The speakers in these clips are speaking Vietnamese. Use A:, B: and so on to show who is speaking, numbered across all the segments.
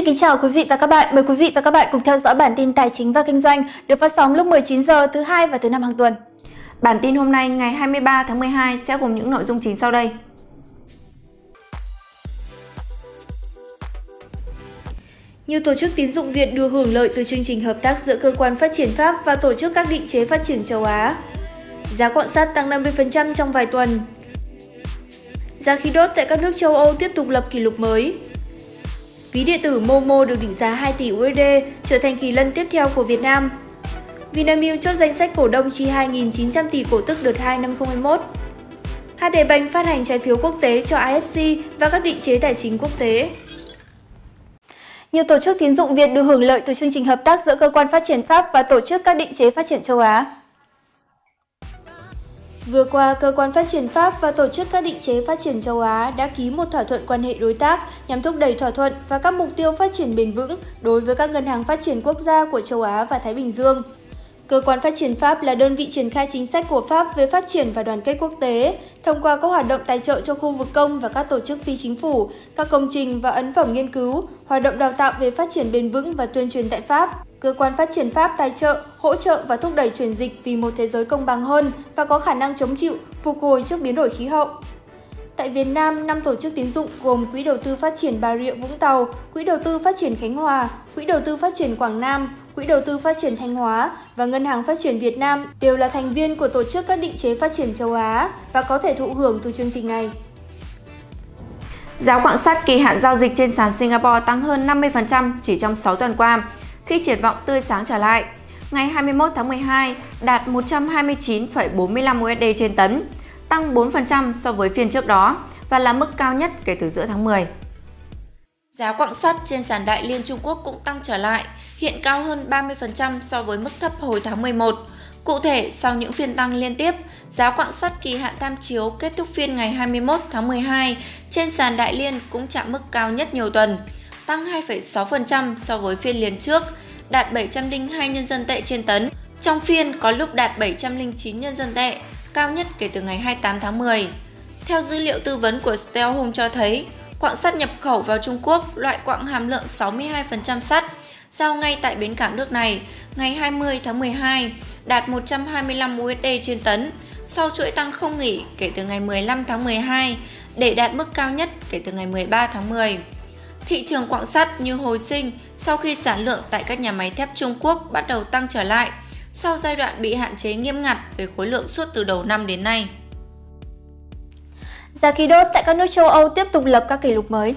A: Xin kính chào quý vị và các bạn. Mời quý vị và các bạn cùng theo dõi bản tin tài chính và kinh doanh được phát sóng lúc 19 giờ thứ hai và thứ năm hàng tuần.
B: Bản tin hôm nay, ngày 23 tháng 12 sẽ gồm những nội dung chính sau đây.
A: Nhiều tổ chức tín dụng Việt được hưởng lợi từ chương trình hợp tác giữa cơ quan phát triển Pháp và tổ chức các định chế phát triển châu Á. Giá quặng sắt tăng 50% trong vài tuần. Giá khí đốt tại các nước châu Âu tiếp tục lập kỷ lục mới. Ví điện tử Momo được định giá 2 tỷ USD, trở thành kỳ lân tiếp theo của Việt Nam. Vinamilk chốt danh sách cổ đông chi 2.900 tỷ cổ tức đợt 2 năm 2021. HD Bank phát hành trái phiếu quốc tế cho IFC và các định chế tài chính quốc tế. Nhiều tổ chức tín dụng Việt được hưởng lợi từ chương trình hợp tác giữa cơ quan phát triển Pháp và tổ chức các định chế phát triển châu Á. Vừa qua, Cơ quan Phát triển Pháp và Tổ chức các định chế phát triển châu Á đã ký một thỏa thuận quan hệ đối tác nhằm thúc đẩy thỏa thuận và các mục tiêu phát triển bền vững đối với các ngân hàng phát triển quốc gia của châu Á và Thái Bình Dương. Cơ quan phát triển Pháp là đơn vị triển khai chính sách của Pháp về phát triển và đoàn kết quốc tế, thông qua các hoạt động tài trợ cho khu vực công và các tổ chức phi chính phủ, các công trình và ấn phẩm nghiên cứu, hoạt động đào tạo về phát triển bền vững và tuyên truyền tại Pháp. Cơ quan phát triển Pháp tài trợ, hỗ trợ và thúc đẩy chuyển dịch vì một thế giới công bằng hơn và có khả năng chống chịu, phục hồi trước biến đổi khí hậu. Tại Việt Nam, 5 tổ chức tín dụng gồm Quỹ đầu tư phát triển Bà Rịa Vũng Tàu, Quỹ đầu tư phát triển Khánh Hòa, Quỹ đầu tư phát triển Quảng Nam, Quỹ đầu tư phát triển Thanh Hóa và Ngân hàng Phát triển Việt Nam đều là thành viên của tổ chức các định chế phát triển châu Á và có thể thụ hưởng từ chương trình này.
B: Giá quặng sắt kỳ hạn giao dịch trên sàn Singapore tăng hơn 50% chỉ trong 6 tuần qua, khi triển vọng tươi sáng trở lại. Ngày 21 tháng 12 đạt 129,45 USD trên tấn, tăng 4% so với phiên trước đó và là mức cao nhất kể từ giữa tháng 10. Giá quặng sắt trên sàn Đại Liên Trung Quốc cũng tăng trở lại, hiện cao hơn 30% so với mức thấp hồi tháng 11. Cụ thể, sau những phiên tăng liên tiếp, giá quặng sắt kỳ hạn tham chiếu kết thúc phiên ngày 21 tháng 12 trên sàn Đại Liên cũng chạm mức cao nhất nhiều tuần, tăng 2,6% so với phiên liền trước, đạt 702 nhân dân tệ trên tấn. Trong phiên có lúc đạt 709 nhân dân tệ, cao nhất kể từ ngày 28 tháng 10. Theo dữ liệu tư vấn của Stelhome cho thấy, quặng sắt nhập khẩu vào Trung Quốc loại quặng hàm lượng 62% sắt, giao ngay tại bến cảng nước này ngày 20 tháng 12 đạt 125 USD trên tấn, sau chuỗi tăng không nghỉ kể từ ngày 15 tháng 12 để đạt mức cao nhất kể từ ngày 13 tháng 10. Thị trường quặng sắt như hồi sinh sau khi sản lượng tại các nhà máy thép Trung Quốc bắt đầu tăng trở lại sau giai đoạn bị hạn chế nghiêm ngặt về khối lượng suốt từ đầu năm đến nay.
A: Giá khí đốt tại các nước châu Âu tiếp tục lập các kỷ lục mới.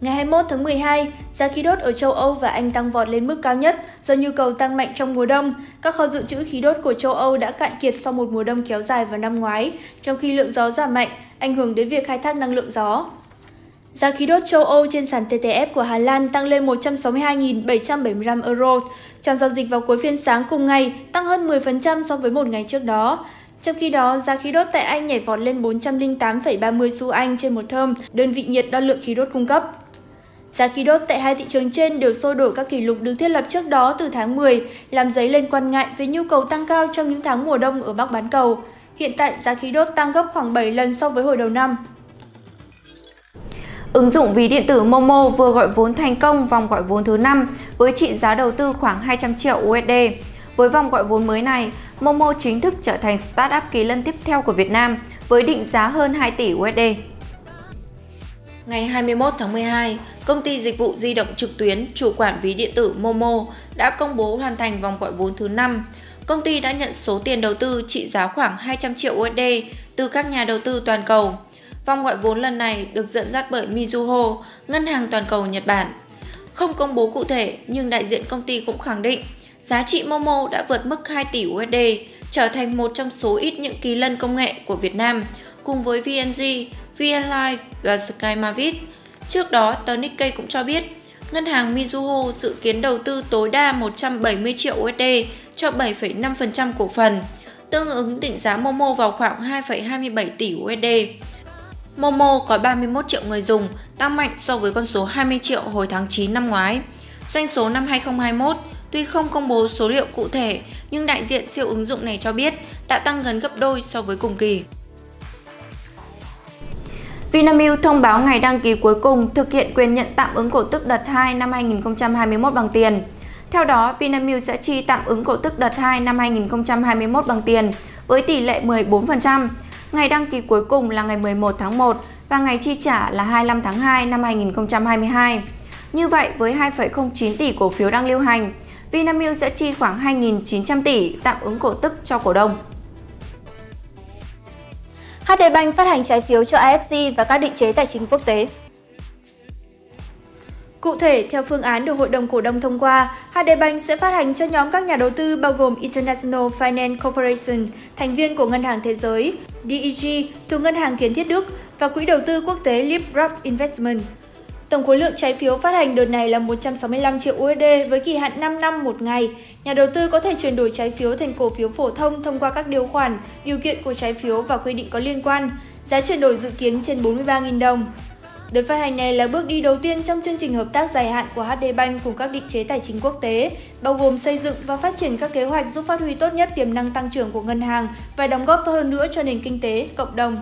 A: Ngày 21 tháng 12, giá khí đốt ở châu Âu và Anh tăng vọt lên mức cao nhất do nhu cầu tăng mạnh trong mùa đông. Các kho dự trữ khí đốt của châu Âu đã cạn kiệt sau một mùa đông kéo dài vào năm ngoái, trong khi lượng gió giảm mạnh, ảnh hưởng đến việc khai thác năng lượng gió. Giá khí đốt châu Âu trên sàn TTF của Hà Lan tăng lên 162.775 euro. Trong giao dịch vào cuối phiên sáng cùng ngày, tăng hơn 10% so với một ngày trước đó. Trong khi đó, giá khí đốt tại Anh nhảy vọt lên 408,30 xu Anh trên một thơm, đơn vị nhiệt đo lượng khí đốt cung cấp. Giá khí đốt tại hai thị trường trên đều sôi đổ các kỷ lục được thiết lập trước đó từ tháng 10, làm dấy lên quan ngại về nhu cầu tăng cao trong những tháng mùa đông ở Bắc bán cầu. Hiện tại, giá khí đốt tăng gấp khoảng 7 lần so với hồi đầu năm.
B: Ứng dụng ví điện tử Momo vừa gọi vốn thành công vòng gọi vốn thứ 5 với trị giá đầu tư khoảng 200 triệu USD. Với vòng gọi vốn mới này, Momo chính thức trở thành startup kỳ lân tiếp theo của Việt Nam với định giá hơn 2 tỷ USD. Ngày 21 tháng 12, công ty dịch vụ di động trực tuyến chủ quản ví điện tử Momo đã công bố hoàn thành vòng gọi vốn thứ 5. Công ty đã nhận số tiền đầu tư trị giá khoảng 200 triệu USD từ các nhà đầu tư toàn cầu. Vòng gọi vốn lần này được dẫn dắt bởi Mizuho, ngân hàng toàn cầu Nhật Bản. Không công bố cụ thể nhưng đại diện công ty cũng khẳng định giá trị Momo đã vượt mức 2 tỷ USD, trở thành một trong số ít những kỳ lân công nghệ của Việt Nam cùng với VNG, VNLife và SkyMavis. Trước đó, tờ Nikkei cũng cho biết ngân hàng Mizuho dự kiến đầu tư tối đa 170 triệu USD cho 7,5% cổ phần, tương ứng định giá Momo vào khoảng 2,27 tỷ USD. Momo có 31 triệu người dùng, tăng mạnh so với con số 20 triệu hồi tháng 9 năm ngoái. Doanh số năm 2021 tuy không công bố số liệu cụ thể, nhưng đại diện siêu ứng dụng này cho biết đã tăng gần gấp đôi so với cùng kỳ. Vinamilk thông báo ngày đăng ký cuối cùng thực hiện quyền nhận tạm ứng cổ tức đợt 2 năm 2021 bằng tiền. Theo đó, Vinamilk sẽ chi tạm ứng cổ tức đợt 2 năm 2021 bằng tiền với tỷ lệ 14%. Ngày đăng ký cuối cùng là ngày 11 tháng 1 và ngày chi trả là 25 tháng 2 năm 2022. Như vậy, với 2,09 tỷ cổ phiếu đang lưu hành, Vinamilk sẽ chi khoảng 2.900 tỷ tạm ứng cổ tức cho cổ đông.
A: HD Bank phát hành trái phiếu cho AFC và các định chế tài chính quốc tế. Cụ thể, theo phương án được Hội đồng Cổ đông thông qua, HD Bank sẽ phát hành cho nhóm các nhà đầu tư bao gồm International Finance Corporation, thành viên của Ngân hàng Thế giới, DEG, thuộc Ngân hàng Kiến thiết Đức và Quỹ đầu tư quốc tế Liebrock Investment. Tổng khối lượng trái phiếu phát hành đợt này là 165 triệu USD với kỳ hạn 5 năm một ngày. Nhà đầu tư có thể chuyển đổi trái phiếu thành cổ phiếu phổ thông thông qua các điều khoản, điều kiện của trái phiếu và quy định có liên quan. Giá chuyển đổi dự kiến trên 43.000 đồng. Đợt phát hành này là bước đi đầu tiên trong chương trình hợp tác dài hạn của HD Bank cùng các định chế tài chính quốc tế, bao gồm xây dựng và phát triển các kế hoạch giúp phát huy tốt nhất tiềm năng tăng trưởng của ngân hàng và đóng góp tốt hơn nữa cho nền kinh tế, cộng đồng.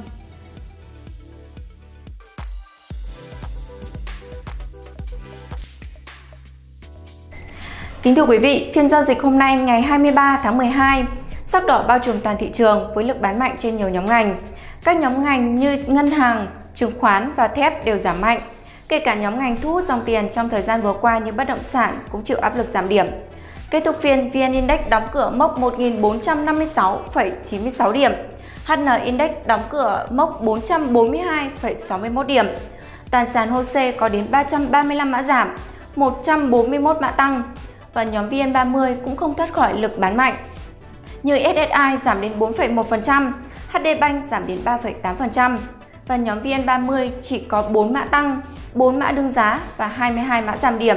B: Kính thưa quý vị, phiên giao dịch hôm nay ngày 23 tháng 12, sắc đỏ bao trùm toàn thị trường với lực bán mạnh trên nhiều nhóm ngành. Các nhóm ngành như ngân hàng, chứng khoán và thép đều giảm mạnh. Kể cả nhóm ngành thu hút dòng tiền trong thời gian vừa qua như bất động sản cũng chịu áp lực giảm điểm. Kết thúc phiên, VN Index đóng cửa mốc 1.456,96 điểm. HN Index đóng cửa mốc 442,61 điểm. Toàn sàn HOSE có đến 335 mã giảm, 141 mã tăng và nhóm VN30 cũng không thoát khỏi lực bán mạnh. Như SSI giảm đến 4,1%, HD Bank giảm đến 3,8% và nhóm VN30 chỉ có 4 mã tăng, 4 mã đương giá và 22 mã giảm điểm.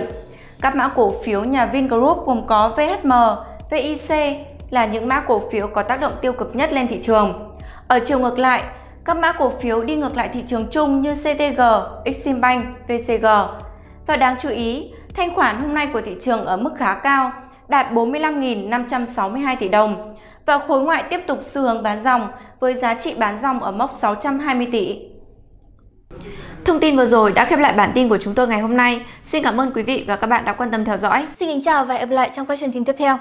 B: Các mã cổ phiếu nhà Vingroup gồm có VHM, VIC là những mã cổ phiếu có tác động tiêu cực nhất lên thị trường. Ở chiều ngược lại, các mã cổ phiếu đi ngược lại thị trường chung như CTG, Eximbank, VCG. Và đáng chú ý, thanh khoản hôm nay của thị trường ở mức khá cao, đạt 45.562 tỷ đồng và khối ngoại tiếp tục xu hướng bán dòng với giá trị bán dòng ở mốc 620 tỷ. Thông tin vừa rồi đã khép lại bản tin của chúng tôi ngày hôm nay. Xin cảm ơn quý vị và các bạn đã quan tâm theo dõi.
A: Xin kính chào và hẹn gặp lại trong các chương trình tiếp theo.